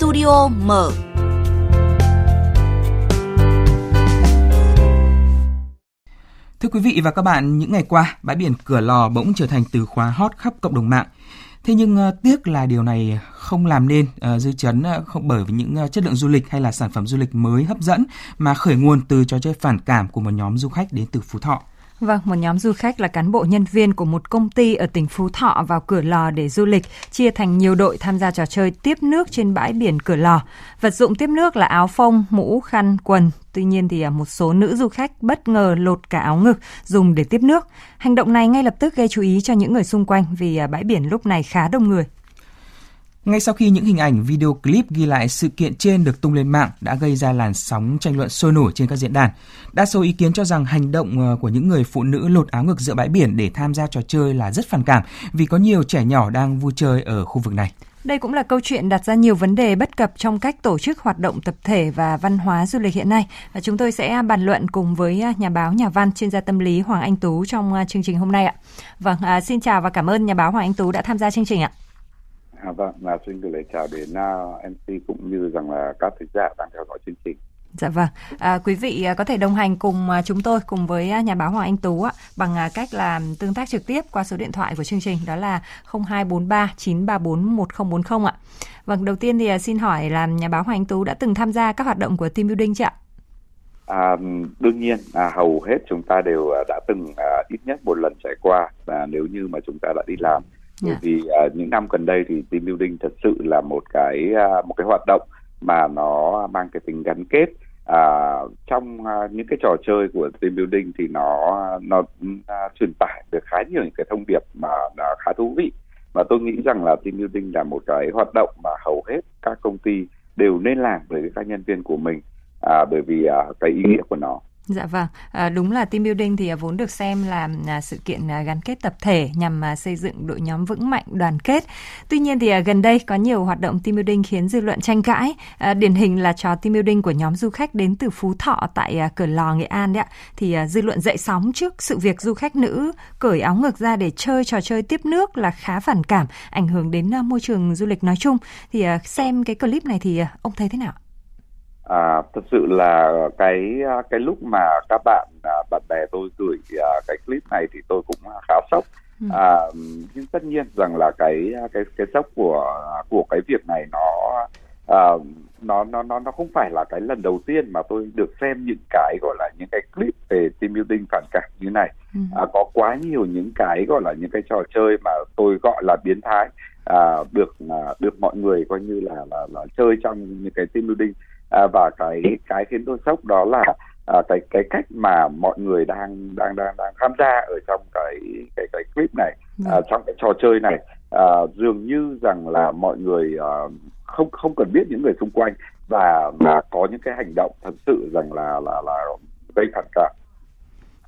Studio mở. Thưa quý vị và các bạn, những ngày qua, bãi biển Cửa Lò bỗng trở thành từ khóa hot khắp cộng đồng mạng. Thế nhưng uh, tiếc là điều này không làm nên uh, dư chấn uh, không bởi vì những chất lượng du lịch hay là sản phẩm du lịch mới hấp dẫn mà khởi nguồn từ trò chơi phản cảm của một nhóm du khách đến từ Phú Thọ. Vâng, một nhóm du khách là cán bộ nhân viên của một công ty ở tỉnh Phú Thọ vào Cửa Lò để du lịch, chia thành nhiều đội tham gia trò chơi tiếp nước trên bãi biển Cửa Lò. Vật dụng tiếp nước là áo phông, mũ, khăn, quần. Tuy nhiên thì à, một số nữ du khách bất ngờ lột cả áo ngực dùng để tiếp nước. Hành động này ngay lập tức gây chú ý cho những người xung quanh vì à, bãi biển lúc này khá đông người. Ngay sau khi những hình ảnh video clip ghi lại sự kiện trên được tung lên mạng đã gây ra làn sóng tranh luận sôi nổi trên các diễn đàn. Đa số ý kiến cho rằng hành động ờ, của những người phụ nữ lột áo ngực giữa bãi biển để tham gia trò chơi là rất phản cảm vì có nhiều trẻ nhỏ đang vui chơi ở khu vực này. Đây cũng là câu chuyện đặt ra nhiều vấn đề bất cập trong cách tổ chức hoạt động tập thể và văn hóa du lịch hiện nay. Và chúng tôi sẽ à, bàn luận cùng với à, nhà báo, nhà văn, chuyên gia tâm lý Hoàng Anh Tú trong à, chương trình hôm nay ạ. Vâng, xin chào và cảm ơn nhà báo Hoàng Anh Tú đã tham gia chương trình ạ. À, vâng, là xin gửi lời chào đến uh, MC cũng như rằng là các thính giả đang theo dõi chương trình. Dạ vâng, à, quý vị có thể đồng hành cùng chúng tôi cùng với nhà báo Hoàng Anh Tú á, bằng cách là tương tác trực tiếp qua số điện thoại của chương trình đó là 0243 934 1040 ạ. Vâng, đầu tiên thì xin hỏi là nhà báo Hoàng Anh Tú đã từng tham gia các hoạt động của team building chưa ạ? À, đương nhiên à, hầu hết chúng ta đều đã từng à, ít nhất một lần trải qua và nếu như mà chúng ta đã đi làm bởi yeah. Dạ. vì uh, những năm gần đây thì team building thật sự là một cái uh, một cái hoạt động mà nó mang cái tính gắn kết uh, trong uh, những cái trò chơi của team building thì nó nó uh, truyền tải được khá nhiều những cái thông điệp mà uh, khá thú vị và tôi nghĩ rằng là team building là một cái hoạt động mà hầu hết các công ty đều nên làm với các nhân viên của mình à, bởi vì à, cái ý nghĩa của nó Dạ vâng, à, đúng là team building thì à, vốn được xem là à, sự kiện à, gắn kết tập thể nhằm xây dựng đội nhóm vững mạnh, đoàn kết. Tuy nhiên thì gần đây có nhiều hoạt động team building khiến dư luận tranh cãi. Điển hình là trò team building của nhóm du khách đến từ Phú Thọ tại Cửa Lò, Nghệ An đấy ạ. Thì dư luận dậy sóng trước sự việc du khách nữ cởi áo ngực ra để chơi trò chơi tiếp nước là khá phản cảm, ảnh hưởng đến môi trường du lịch nói chung. Thì xem cái clip này thì ông thấy thế nào? À, thật sự là cái cái lúc mà các bạn à, bạn bè tôi gửi à, cái clip này thì tôi cũng khá sốc ừ. à, nhưng tất nhiên rằng là cái cái cái sốc của của cái việc này nó à, nó nó nó nó không phải là cái lần đầu tiên mà tôi được xem những cái gọi là những cái clip về team building phản cảm như này ừ. à, có quá nhiều những cái gọi là những cái trò chơi mà tôi gọi là biến thái à, được à, được mọi người coi như là là là chơi trong những cái team building à, và cái cái khiến tôi sốc đó là à, cái cái cách mà mọi người đang đang đang đang tham gia ở trong cái cái cái clip này à, vâng. trong cái trò chơi này à, dường như rằng là mọi người à, không không cần biết những người xung quanh và mà có những cái hành động thật sự rằng là là là gây phản cảm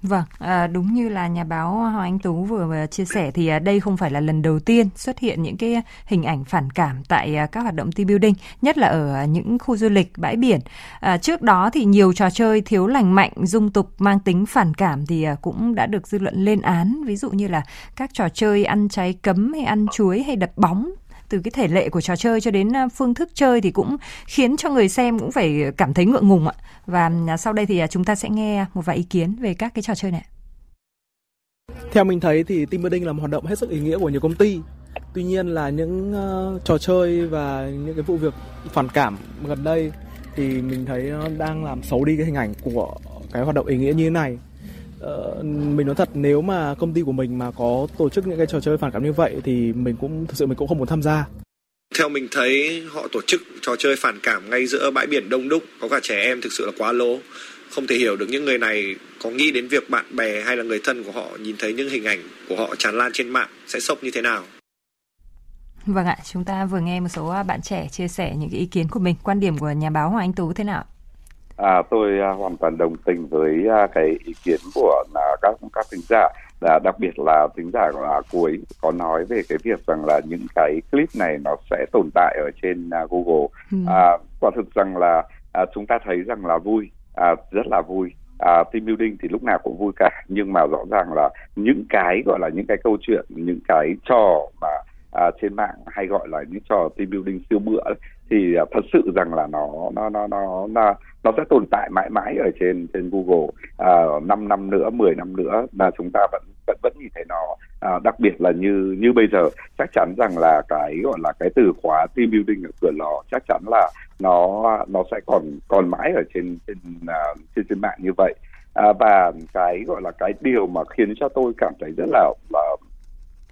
Vâng, à, đúng như là nhà báo Hoàng Anh Tú vừa chia sẻ thì à, đây không phải là lần đầu tiên xuất hiện những cái hình ảnh phản cảm tại à, các hoạt động team building, nhất là ở những khu du lịch, bãi biển. À, trước đó thì nhiều trò chơi thiếu lành mạnh, dung tục mang tính phản cảm thì à, cũng đã được dư luận lên án, ví dụ như là các trò chơi ăn trái cấm hay ăn chuối hay đập bóng từ cái thể lệ của trò chơi cho đến à, phương thức chơi thì cũng khiến cho người xem cũng phải cảm thấy ngượng ngùng ạ. Và à, sau đây thì à, chúng ta sẽ nghe một vài ý kiến về các cái trò chơi này. Theo mình thấy thì team building là một hoạt động hết sức ý nghĩa của nhiều công ty. Tuy nhiên là những uh, trò chơi và những cái vụ việc phản cảm gần đây thì mình thấy nó đang làm xấu đi cái hình ảnh của cái hoạt động ý nghĩa như thế này. Uh, mình nói thật nếu mà công ty của mình mà có tổ chức những cái trò chơi phản cảm như vậy thì mình cũng thực sự mình cũng không muốn tham gia. Theo mình thấy họ tổ chức trò chơi phản cảm ngay giữa bãi biển đông đúc có cả trẻ em thực sự là quá lố. Không thể hiểu được những người này có nghĩ đến việc bạn bè hay là người thân của họ nhìn thấy những hình ảnh của họ tràn lan trên mạng sẽ sốc như thế nào? Vâng ạ, chúng ta vừa nghe một số bạn trẻ chia sẻ những cái ý kiến của mình, quan điểm của nhà báo Hoàng Anh Tú thế nào? À, tôi uh, hoàn toàn đồng tình với uh, cái ý kiến của uh, các các thính giả là đặc biệt là thính giả uh, cuối có nói về cái việc rằng là những cái clip này nó sẽ tồn tại ở trên uh, Google. Ừ. À, quả thực rằng là uh, chúng ta thấy rằng là vui, uh, rất là vui. À, team building thì lúc nào cũng vui cả nhưng mà rõ ràng là những cái gọi là những cái câu chuyện những cái trò mà à, trên mạng hay gọi là những trò team building siêu bựa thì à, thật sự rằng là nó nó nó nó nó nó sẽ tồn tại mãi mãi ở trên trên Google à, 5 năm nữa 10 năm nữa là chúng ta vẫn vẫn vẫn nhìn thấy nó à, đặc biệt là như như bây giờ. Chắc chắn rằng là cái gọi là cái từ khóa team building ở cửa lò chắc chắn là nó nó sẽ còn còn mãi ở trên trên uh, trên trên mạng như vậy. À, và cái gọi là cái điều mà khiến cho tôi cảm thấy rất là, là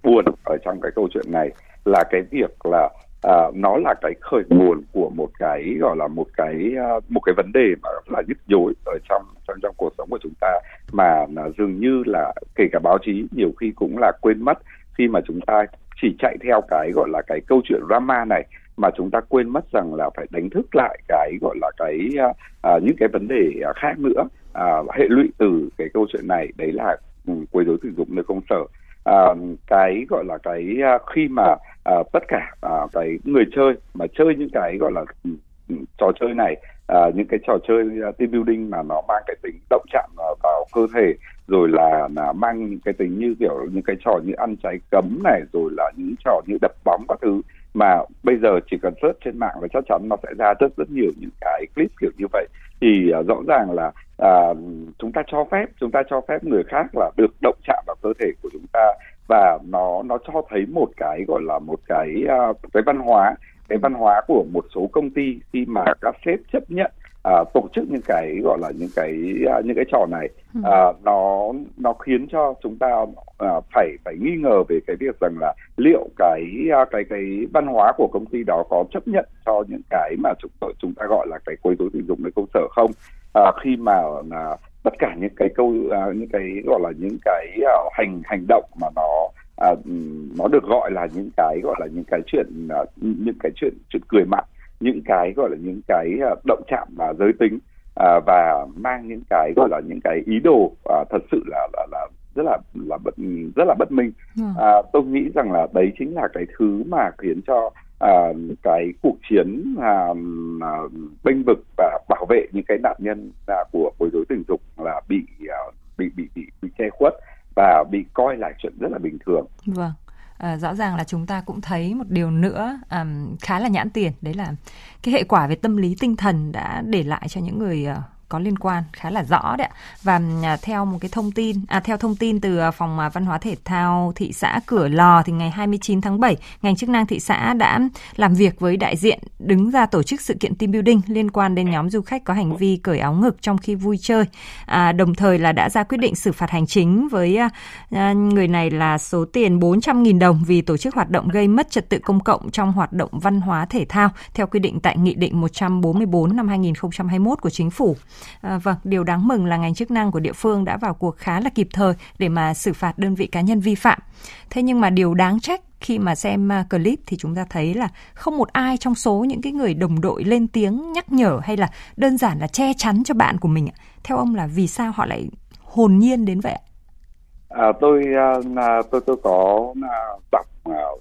buồn ở trong cái câu chuyện này là cái việc là à, nó là cái khởi nguồn của một cái gọi là một cái uh, một cái vấn đề mà là nhức nhối ở trong trong trong cuộc sống của chúng ta mà à, dường như là kể cả báo chí nhiều khi cũng là quên mất khi mà chúng ta chỉ chạy theo cái gọi là cái câu chuyện drama này mà chúng ta quên mất rằng là phải đánh thức lại cái gọi là cái uh, những cái vấn đề khác nữa. Uh, hệ lụy từ cái câu chuyện này đấy là ừ, quấy rối tình dục nơi công sở à, cái gọi là cái à, khi mà à, tất cả à, cái người chơi mà chơi những cái gọi là ừ, ừ, trò chơi này à, những cái trò chơi à, team building mà nó mang cái tính động chạm à, vào cơ thể rồi là, là mang những cái tính như kiểu những cái trò như ăn trái cấm này rồi là những trò như đập bóng các thứ mà bây giờ chỉ cần search trên mạng là chắc chắn nó sẽ ra rất rất nhiều những cái clip kiểu như vậy. Thì uh, rõ ràng là uh, chúng ta cho phép chúng ta cho phép người khác là được động chạm vào cơ thể của chúng ta và nó nó cho thấy một cái gọi là một cái uh, cái văn hóa cái văn hóa của một số công ty khi mà các sếp chấp nhận à, tổ chức những cái gọi là những cái à, những cái trò này ừ. à, nó nó khiến cho chúng ta à, phải phải nghi ngờ về cái việc rằng là liệu cái à, cái cái văn hóa của công ty đó có chấp nhận cho những cái mà chúng chúng ta gọi là cái quấy rối tình dục nơi công sở không à, khi mà là tất cả những cái câu à, những cái gọi là những cái à, hành hành động mà nó à, nó được gọi là những cái gọi là những cái chuyện à, những cái chuyện chuyện cười mặn những cái gọi là những cái à, động chạm và giới tính à, và mang những cái gọi là những cái ý đồ à, thật sự là là là rất là là bất rất là bất minh ừ. à, tôi nghĩ rằng là đấy chính là cái thứ mà khiến cho à, cái cuộc chiến à, à, bênh vực và bảo vệ những cái nạn nhân à, của quấy rối tình dục là bị à, bị bị bị bị che khuất và bị coi là chuyện rất là bình thường. Vâng à, rõ ràng là chúng ta cũng thấy một điều nữa um, khá là nhãn tiền. Đấy là cái hệ quả về tâm lý tinh thần đã để lại cho những người uh, có liên quan khá là rõ đấy ạ. Và à, theo một cái thông tin à theo thông tin từ à, phòng à, văn hóa thể thao thị xã Cửa Lò thì ngày 29 tháng 7, ngành chức năng thị xã đã làm việc với đại diện đứng ra tổ chức sự kiện team building liên quan đến nhóm du khách có hành vi cởi áo ngực trong khi vui chơi. À, đồng thời là đã ra quyết định xử phạt hành chính với à, người này là số tiền 400.000 đồng vì tổ chức hoạt động gây mất trật tự công cộng trong hoạt động văn hóa thể thao theo quy định tại Nghị định 144 năm 2021 của Chính phủ. À, vâng, điều đáng mừng là ngành chức năng của địa phương đã vào cuộc khá là kịp thời để mà xử phạt đơn vị cá nhân vi phạm. Thế nhưng mà điều đáng trách khi mà xem à, clip thì chúng ta thấy là không một ai trong số những cái người đồng đội lên tiếng nhắc nhở hay là đơn giản là che chắn cho bạn của mình. Theo ông là vì sao họ lại hồn nhiên đến vậy? À, à, à, tôi tôi tôi có đọc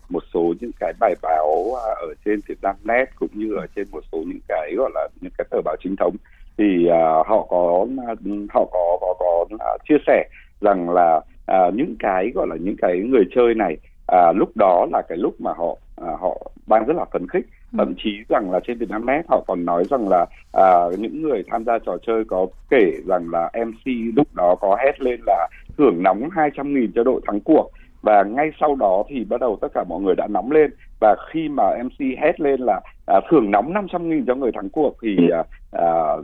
một số những cái bài báo ở trên Việt Nam Net cũng như ở trên một số những cái gọi là những cái tờ báo chính thống thì uh, họ có họ có có có uh, chia sẻ rằng là uh, những cái gọi là những cái người chơi này uh, lúc đó là cái lúc mà họ uh, họ đang rất là phấn khích ừ. thậm chí rằng là trên Việt Nam Net họ còn nói rằng là uh, những người tham gia trò chơi có kể rằng là MC lúc đó có hét lên là thưởng nóng 200 nghìn cho đội thắng cuộc và ngay sau đó thì bắt đầu tất cả mọi người đã nóng lên. Và khi mà MC hét lên là à, thưởng nóng 500 nghìn cho người thắng cuộc thì à, à,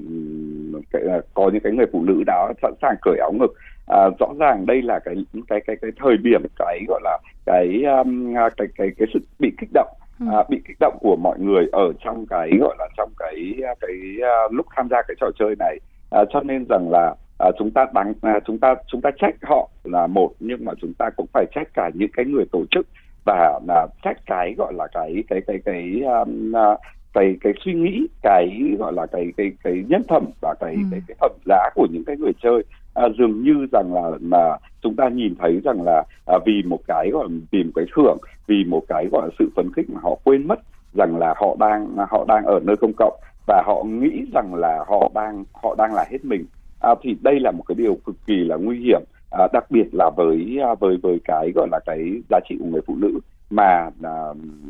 cái, à, có những cái người phụ nữ đã sẵn sàng cởi áo ngực. À, rõ ràng đây là cái cái cái cái thời điểm cái gọi là cái um, cái cái cái sự bị kích động. Ừ. à, bị kích động của mọi người ở trong cái gọi là trong cái cái uh, lúc tham gia cái trò chơi này. À, cho nên rằng là à, chúng ta đáng à, chúng ta chúng ta trách họ là một nhưng mà chúng ta cũng phải trách cả những cái người tổ chức và là trách cái gọi là cái cái cái cái um, uh, cái cái suy nghĩ cái gọi là cái cái cái nhân phẩm và cái ừ. cái cái phẩm giá của những cái người chơi à, dường như rằng là mà chúng ta nhìn thấy rằng là à, vì một cái gọi vì một cái thưởng vì một cái gọi là sự phấn khích mà họ quên mất rằng là họ đang họ đang ở nơi công cộng và họ nghĩ rằng là họ đang họ đang là hết mình à, thì đây là một cái điều cực kỳ là nguy hiểm à, đặc biệt là với à, với với cái gọi là cái giá trị của người phụ nữ. Mà à,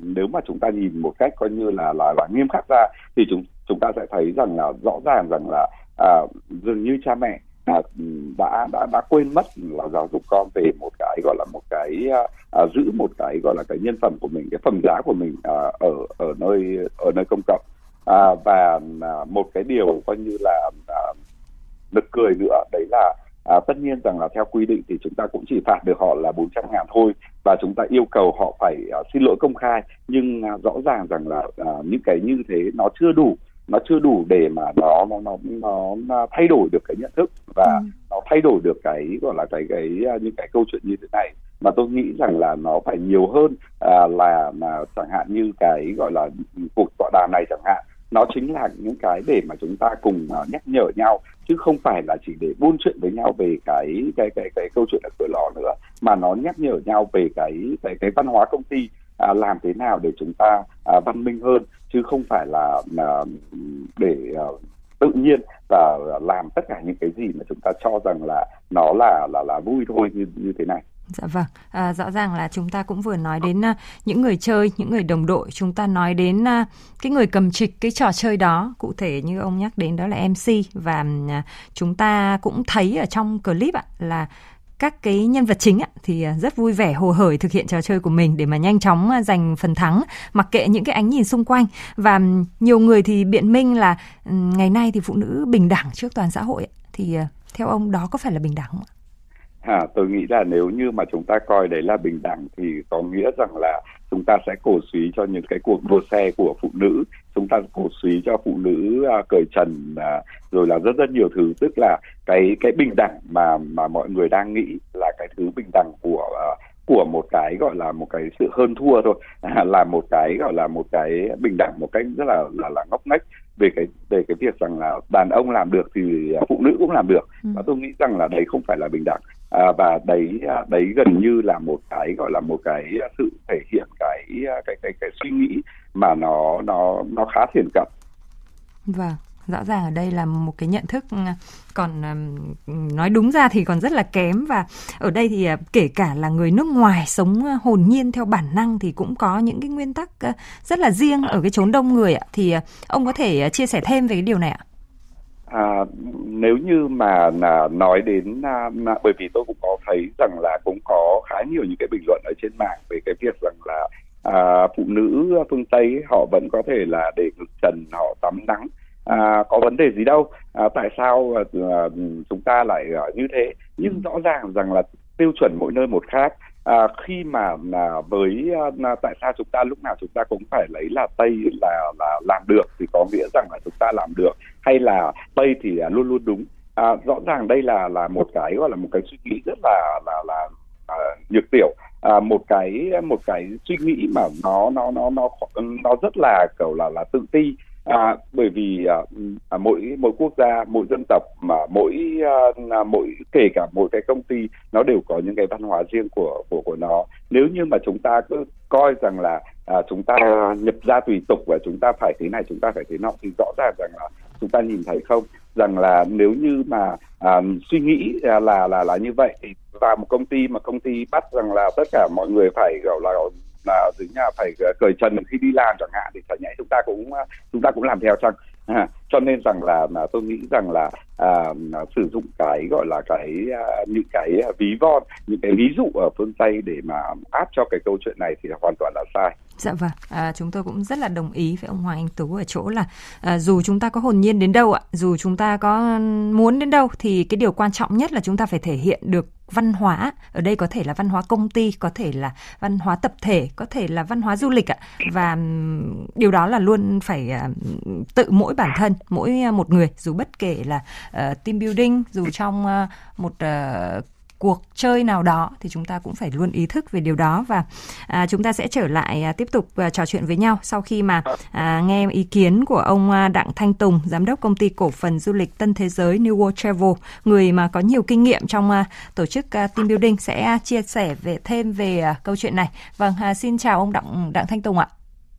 nếu mà chúng ta nhìn một cách coi như là là, là nghiêm khắc ra thì chúng chúng ta sẽ thấy rằng là rõ ràng rằng là à, dường như cha mẹ à, đã đã đã quên mất là giáo dục con về một cái gọi là một cái à, à giữ một cái gọi là cái nhân phẩm của mình cái phẩm giá của mình à, ở ở nơi ở nơi công cộng. À, và à, một cái điều coi như là nực cười nữa. Đấy là À, tất nhiên rằng là theo quy định thì chúng ta cũng chỉ phạt được họ là 400 ngàn thôi và chúng ta yêu cầu họ phải uh, xin lỗi công khai. Nhưng uh, rõ ràng rằng là uh, những cái như thế nó chưa đủ nó chưa đủ để mà nó nó nó nó thay đổi được cái nhận thức và ừ. nó thay đổi được cái gọi là cái cái những cái câu chuyện như thế này. Mà tôi nghĩ rằng là nó phải nhiều hơn à, là mà chẳng hạn như cái gọi là cuộc tọa đàm này chẳng hạn nó chính là những cái để mà chúng ta cùng uh, nhắc nhở nhau chứ không phải là chỉ để buôn chuyện với nhau về cái cái cái cái câu chuyện ở cửa lò nữa mà nó nhắc nhở nhau về cái cái cái văn hóa công ty à, làm thế nào để chúng ta à, văn minh hơn chứ không phải là à, để à, tự nhiên và làm tất cả những cái gì mà chúng ta cho rằng là nó là là là vui thôi như như thế này. Dạ vâng, à, rõ ràng là chúng ta cũng vừa nói đến uh, những người chơi, những người đồng đội, chúng ta nói đến uh, cái người cầm trịch cái trò chơi đó, cụ thể như ông nhắc đến đó là MC và uh, chúng ta cũng thấy ở trong clip ạ là các cái nhân vật chính ạ, thì rất vui vẻ hồ hởi thực hiện trò chơi của mình để mà nhanh chóng giành phần thắng. Mặc kệ những cái ánh nhìn xung quanh. Và nhiều người thì biện minh là ừ, ngày nay thì phụ nữ bình đẳng trước toàn xã hội thì theo ông đó có phải là bình đẳng không ạ? À, tôi nghĩ là nếu như mà chúng ta coi đấy là bình đẳng thì có nghĩa rằng là chúng ta sẽ cổ suý cho những cái cuộc đua xe của phụ nữ. Chúng ta cổ suý cho phụ nữ à, cởi trần à, rồi là rất rất nhiều thứ. Tức là cái cái bình đẳng mà mà mọi người đang nghĩ là cái thứ bình đẳng của à, của một cái gọi là một cái sự hơn thua thôi à, là một cái gọi là một cái bình đẳng một cách rất là là là ngốc nghếch về cái về cái việc rằng là đàn ông làm được thì phụ nữ cũng làm được. Ừ. và tôi nghĩ rằng là đấy không phải là bình đẳng à, và đấy à, đấy gần như là một cái gọi là một cái sự thể hiện cái cái cái cái, cái suy nghĩ mà nó nó nó khá thiền cận. Vâng rõ ràng ở đây là một cái nhận thức à, còn nói đúng ra thì còn rất là kém. Và ở đây thì kể cả là người nước ngoài sống hồn nhiên theo bản năng thì cũng có những cái nguyên tắc rất là riêng ở cái chốn đông người ạ. Thì ông có thể chia sẻ thêm về cái điều này ạ? À, nếu như mà là nói đến à, bởi vì tôi cũng có thấy rằng là cũng có khá nhiều những cái bình luận ở trên mạng về cái việc rằng là à, phụ nữ phương Tây họ vẫn có thể là để ngực trần họ tắm nắng. À, có vấn đề gì đâu. À, tại sao à, chúng ta lại à, như thế? Nhưng ừ. rõ ràng rằng là tiêu chuẩn mỗi nơi một khác à, khi mà là với à, à, tại sao chúng ta lúc nào chúng ta cũng phải lấy là tây là là làm được thì có nghĩa rằng là chúng ta làm được hay là tây thì à, luôn luôn đúng? À, rõ ràng đây là là một cái gọi là một cái suy nghĩ rất là là là à, nhược tiểu. À, một cái một cái suy nghĩ mà nó nó nó nó nó rất là kiểu là là tự ti à, bởi vì à, à, mỗi mỗi quốc gia mỗi dân tộc mà mỗi à, à, mỗi kể cả mỗi cái công ty nó đều có những cái văn hóa riêng của của của nó. Nếu như mà chúng ta cứ coi rằng là à, chúng ta nhập ra tùy tục và chúng ta phải thế này chúng ta phải thế nọ thì rõ ràng rằng là chúng ta nhìn thấy không? Rằng là nếu như mà à, suy nghĩ à, là là là như vậy thì vào một công ty mà công ty bắt rằng là tất cả mọi người phải gọi là là dưới nhà phải ờ, cởi trần khi đi làm chẳng hạn thì phải nhảy chúng ta cũng ờ, chúng ta cũng làm theo chăng? À, cho nên rằng là, là tôi nghĩ rằng là à, sử dụng cái gọi là cái à, những cái à, ví von những cái ví dụ ở phương tây để mà áp cho cái câu chuyện này thì là hoàn toàn là sai. Dạ vâng, à, chúng tôi cũng rất là đồng ý với ông Hoàng Anh Tú ở chỗ là à, dù chúng ta có hồn nhiên đến đâu ạ, dù chúng ta có muốn đến đâu thì cái điều quan trọng nhất là chúng ta phải thể hiện được văn hóa. Ở đây có thể là văn hóa công ty có thể là văn hóa tập thể có thể là văn hóa du lịch ạ. Và điều đó là luôn phải à, tự mỗi bản thân mỗi à, một người dù bất kể là uh, team building dù trong uh, một uh, cuộc chơi nào đó thì chúng ta cũng phải luôn ý thức về điều đó và à, chúng ta sẽ trở lại à, tiếp tục à, trò chuyện với nhau sau khi mà à, nghe ý kiến của ông à, Đặng Thanh Tùng, giám đốc công ty cổ phần du lịch Tân Thế giới New World Travel, người mà có nhiều kinh nghiệm trong à, tổ chức à, team building sẽ à, chia sẻ về thêm về à, câu chuyện này. Vâng, à, xin chào ông Đặng Đặng Thanh Tùng ạ.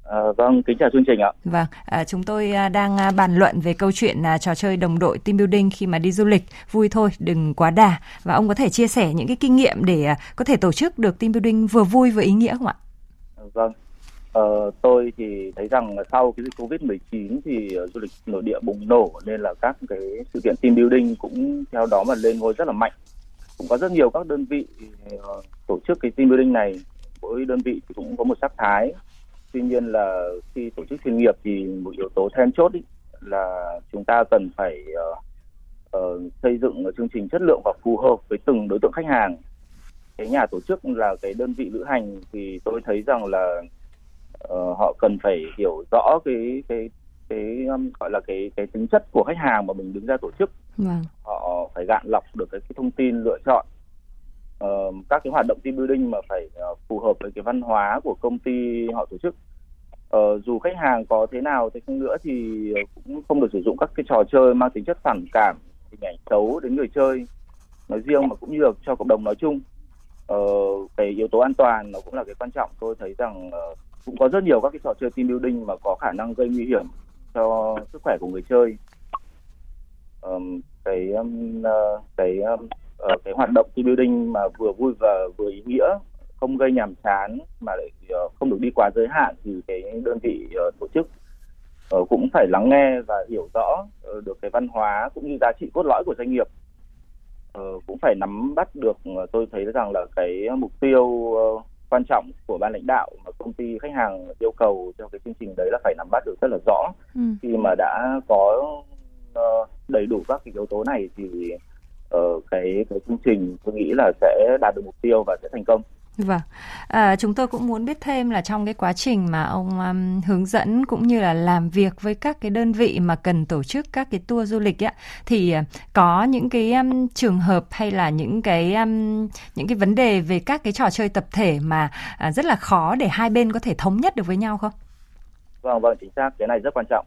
À, vâng, kính chào chương trình ạ. Vâng, à, chúng tôi à, đang à, bàn luận về câu chuyện à, trò chơi đồng đội team building khi mà đi du lịch. Vui thôi, đừng quá đà. Và ông có thể chia sẻ những cái kinh nghiệm để à, có thể tổ chức được team building vừa vui vừa ý nghĩa không ạ? Vâng, ờ, tôi thì thấy rằng sau cái dịch Covid-19 thì uh, du lịch nội địa bùng nổ nên là các cái sự kiện team building cũng theo đó mà lên ngôi rất là mạnh. Cũng có rất nhiều các đơn vị uh, tổ chức cái team building này, mỗi đơn vị thì cũng có một sắc thái. Tuy nhiên là khi tổ chức chuyên nghiệp thì một yếu tố then chốt ý, là chúng ta cần phải uh, uh, xây dựng chương trình chất lượng và phù hợp với từng đối tượng khách hàng. Cái nhà tổ chức là cái đơn vị lữ hành thì tôi thấy rằng là uh, họ cần phải hiểu rõ cái cái cái um, gọi là cái cái tính chất của khách hàng mà mình đứng ra tổ chức. Vâng. họ phải gạn lọc được cái, cái thông tin lựa chọn uh, các cái hoạt động team building mà phải uh, phù hợp với cái văn hóa của công ty họ tổ chức. Uh, dù khách hàng có thế nào thế không nữa thì ờ, cũng không được sử dụng các cái trò chơi mang tính chất phản cảm hình ảnh xấu đến người chơi nói riêng mà cũng như là cho cộng đồng nói chung. Uh, cái yếu tố an toàn nó cũng là cái quan trọng. Tôi thấy rằng uh, cũng có rất nhiều các cái trò chơi team building mà có khả năng gây nguy hiểm cho sức khỏe của người chơi. Um, cái um, uh, cái um, uh, cái hoạt động team building mà vừa vui và vừa ý nghĩa không gây nhàm chán mà lại uh, không được đi quá giới hạn thì cái đơn vị uh, tổ chức uh, cũng phải lắng nghe và hiểu rõ uh, được cái văn hóa cũng như giá trị cốt lõi của doanh nghiệp uh, cũng phải nắm bắt được uh, tôi thấy rằng là cái mục tiêu uh, quan trọng của ban lãnh đạo mà công ty khách hàng yêu cầu cho cái chương trình đấy là phải nắm bắt được rất là rõ ừ. khi mà đã có uh, đầy đủ các cái yếu tố này thì uh, cái cái chương trình tôi nghĩ là sẽ đạt được mục tiêu và sẽ thành công Vâng, à, chúng tôi cũng muốn biết thêm là trong cái quá trình mà ông um, hướng dẫn cũng như là làm việc với các cái đơn vị mà cần tổ chức các cái tour du lịch ấy, thì uh, có những cái um, trường hợp hay là những cái um, những cái vấn đề về các cái trò chơi tập thể mà uh, rất là khó để hai bên có thể thống nhất được với nhau không? Vâng, vâng, chính xác, cái này rất quan trọng.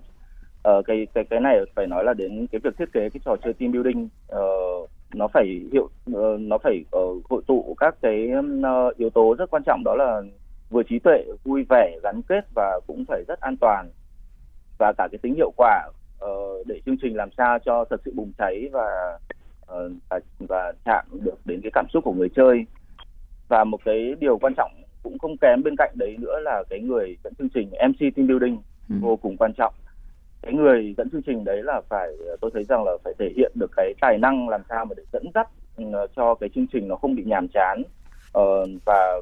Ờ, cái cái cái này phải nói là đến cái việc thiết kế cái trò chơi team building uh, nó phải hiệu uh, nó phải uh, hội tụ các cái uh, yếu tố rất quan trọng đó là vừa trí tuệ vui vẻ gắn kết và cũng phải rất an toàn và cả cái tính hiệu quả uh, để chương trình làm sao cho thật sự bùng cháy và uh, và, và chạm được đến cái cảm xúc của người chơi và một cái điều quan trọng cũng không kém bên cạnh đấy nữa là cái người dẫn chương trình MC team building ừ. vô cùng quan trọng cái người dẫn chương trình đấy là phải tôi thấy rằng là phải thể hiện được cái tài năng làm sao mà để dẫn dắt ừ, cho cái chương trình nó không bị nhàm chán uh, và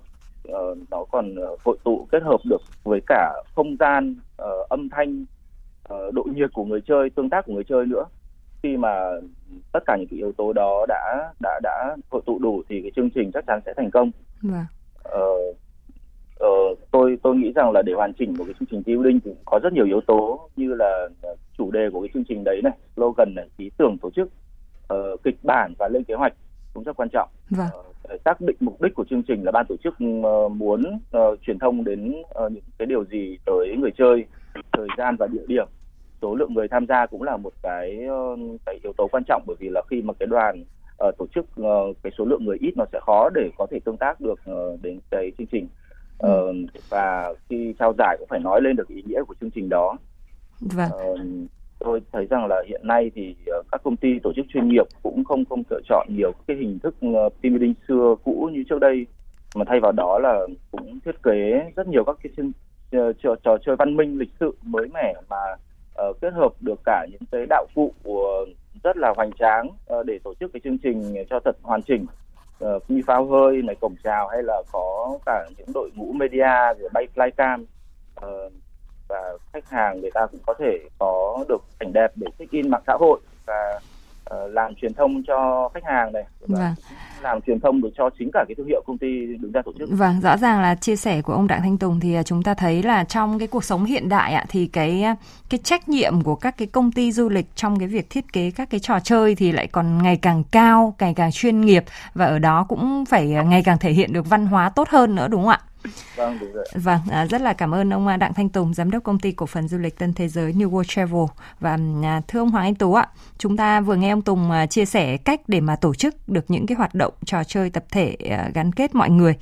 uh, nó còn hội tụ kết hợp được với cả không gian uh, âm thanh uh, độ nhiệt của người chơi tương tác của người chơi nữa khi mà tất cả những cái yếu tố đó đã đã đã hội tụ đủ thì cái chương trình chắc chắn sẽ thành công. Vâng. Uh, Ờ, tôi tôi nghĩ rằng là để hoàn chỉnh một cái chương trình tiêu linh thì có rất nhiều yếu tố như là ờ, chủ đề của cái chương trình đấy này, slogan này, ý tưởng tổ chức, uh, kịch bản và lên kế hoạch cũng rất quan trọng. Vâng. Uh, xác định mục đích của chương trình là ban tổ chức uh, muốn uh, truyền thông đến uh, những cái điều gì tới người chơi, thời gian và địa điểm. Số lượng người tham gia cũng là một cái uh, cái yếu tố quan trọng bởi vì là khi mà cái đoàn uh, tổ chức uh, cái số lượng người ít nó sẽ khó để có thể tương tác được uh, đến cái chương trình uh, và khi trao giải cũng phải nói lên được ý nghĩa của chương trình đó. Vâng. uh, tôi thấy rằng là hiện nay thì uh, các công ty tổ chức chuyên nghiệp cũng không không lựa chọn nhiều cái hình thức uh, team building xưa cũ như trước đây. Mà thay vào đó là cũng thiết kế rất nhiều các cái chương, uh, trò, trò chơi văn minh lịch sự mới mẻ mà uh, kết hợp được cả những cái đạo cụ uh, rất là hoành tráng uh, để tổ chức cái chương trình cho thật hoàn chỉnh Ờ, uh, như pháo hơi này cổng chào hay là có cả những đội ngũ media rồi bay flycam uh, và khách hàng người ta cũng có thể có được cảnh đẹp để check in mạng xã hội và uh, làm truyền thông cho khách hàng này vâng làm truyền thông được cho chính cả cái thương hiệu công ty đứng ra tổ chức. Vâng, rõ ràng là chia sẻ của ông Đặng Thanh Tùng thì à, chúng ta thấy là trong cái cuộc sống hiện đại ạ thì cái à, cái trách nhiệm của các cái công ty du lịch trong cái việc thiết kế các cái trò chơi thì lại còn ngày càng cao, ngày càng chuyên nghiệp và ở đó cũng phải à, ngày càng thể hiện được văn hóa tốt hơn nữa đúng không ạ? Vâng, đúng rồi. Vâng, à, rất là cảm ơn ông à, Đặng Thanh Tùng, giám đốc công ty cổ phần du lịch Tân Thế giới New World Travel và à, thưa ông Hoàng Anh Tú ạ, chúng ta vừa nghe ông Tùng chia sẻ cách để mà tổ chức được những cái hoạt động trò chơi tập thể gắn kết mọi người.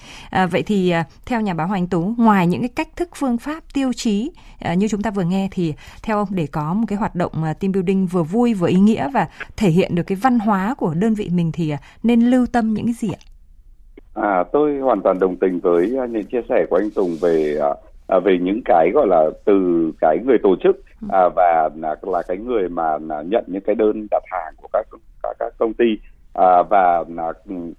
Vậy thì theo nhà báo Hoàng Anh Tú, ngoài những cái cách thức phương pháp tiêu chí như chúng ta vừa nghe thì theo ông để có một cái hoạt động team building vừa vui vừa ý nghĩa và thể hiện được cái văn hóa của đơn vị mình thì nên lưu tâm những cái gì ạ? À, tôi hoàn toàn đồng tình với à, những chia sẻ của anh Tùng về à, à, về những cái gọi là từ cái người tổ chức à, và là, là cái người mà là nhận những cái đơn đặt hàng của các các, các công ty. À, và là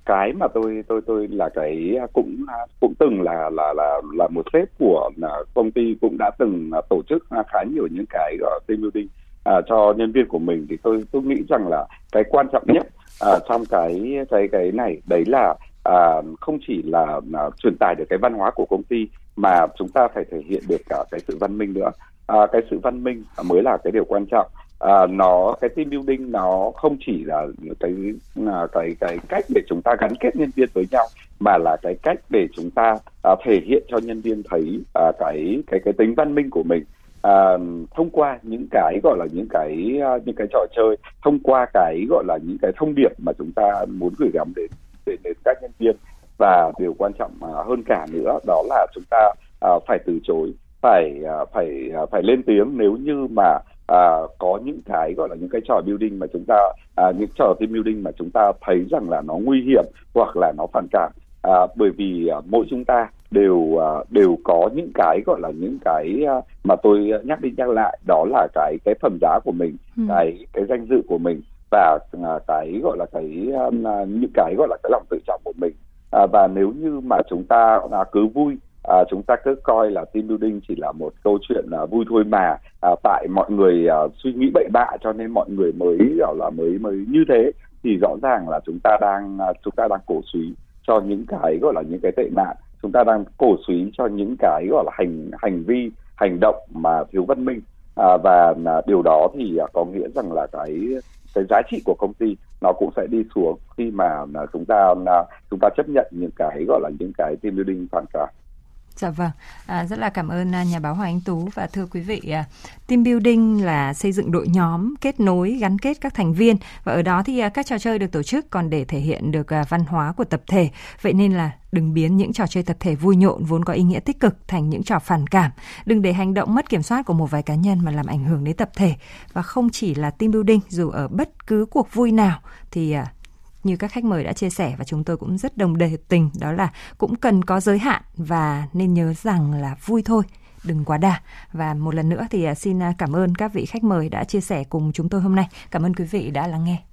cái mà tôi tôi tôi là cái à, cũng cũng từng là là là là một sếp của là công ty cũng đã từng tổ chức khá nhiều những cái gọi team building à, cho nhân viên của mình. Thì tôi tôi nghĩ rằng là cái quan trọng nhất à, trong cái cái cái này đấy là à, không chỉ là, à, truyền tải được cái văn hóa của công ty mà chúng ta phải thể hiện được cả cái sự văn minh nữa. À, cái sự văn minh mới là cái điều quan trọng. À, nó cái team building nó không chỉ là cái là cái cái cách để chúng ta gắn kết nhân viên với nhau mà là cái cách để chúng ta à, thể hiện cho nhân viên thấy à, cái cái cái tính văn minh của mình. À, thông qua những cái gọi là những cái à, những cái trò chơi thông qua cái gọi là những cái thông điệp mà chúng ta muốn gửi gắm đến đến, đến các nhân viên. Và điều quan trọng à, hơn cả nữa đó là chúng ta à, phải từ chối phải à, phải phải lên tiếng. Nếu như mà à, có những cái gọi là những cái trò building mà chúng ta à, những trò team building mà chúng ta thấy rằng là nó nguy hiểm hoặc là nó phản cảm à, bởi vì à, mỗi chúng ta đều à, đều có những cái gọi là những cái à, mà tôi nhắc đi nhắc lại đó là cái cái phẩm giá của mình ừ. cái cái danh dự của mình và à, cái gọi là cái à, à, những cái gọi là cái lòng tự trọng của mình. À, và nếu như mà chúng ta à, cứ vui à, chúng ta cứ coi là team building chỉ là một câu chuyện à, vui thôi mà à, tại mọi người à, suy nghĩ bậy bạ cho nên mọi người mới gọi là mới mới như thế thì rõ ràng là chúng ta đang à, chúng ta đang cổ suý cho những cái gọi là những cái tệ nạn. Chúng ta đang cổ suý cho những cái gọi là hành hành vi hành động mà thiếu văn minh. À, và à, điều đó thì à, có nghĩa rằng là cái cái giá trị của công ty nó cũng sẽ đi xuống khi mà chúng ta à, chúng ta chấp nhận những cái gọi là những cái team building phản cảm Dạ vâng, à, rất là cảm ơn à, nhà báo Hoàng Anh Tú và thưa quý vị, à, team building là xây dựng đội nhóm, kết nối, gắn kết các thành viên và ở đó thì à, các trò chơi được tổ chức còn để thể hiện được văn hóa của tập thể. Vậy nên là đừng biến những trò chơi tập thể vui nhộn vốn có ý nghĩa tích cực thành những trò phản cảm. Đừng để hành động mất kiểm soát của một vài cá nhân mà làm ảnh hưởng đến tập thể và không chỉ là team building dù ở bất cứ cuộc vui nào thì như các khách mời đã chia sẻ và chúng tôi cũng rất đồng đề tình, đó là cũng cần có giới hạn và nên nhớ rằng là vui thôi, đừng quá đà. Và một lần nữa thì à, xin à, cảm ơn các vị khách mời đã chia sẻ cùng chúng tôi hôm nay. Cảm ơn quý vị đã lắng nghe.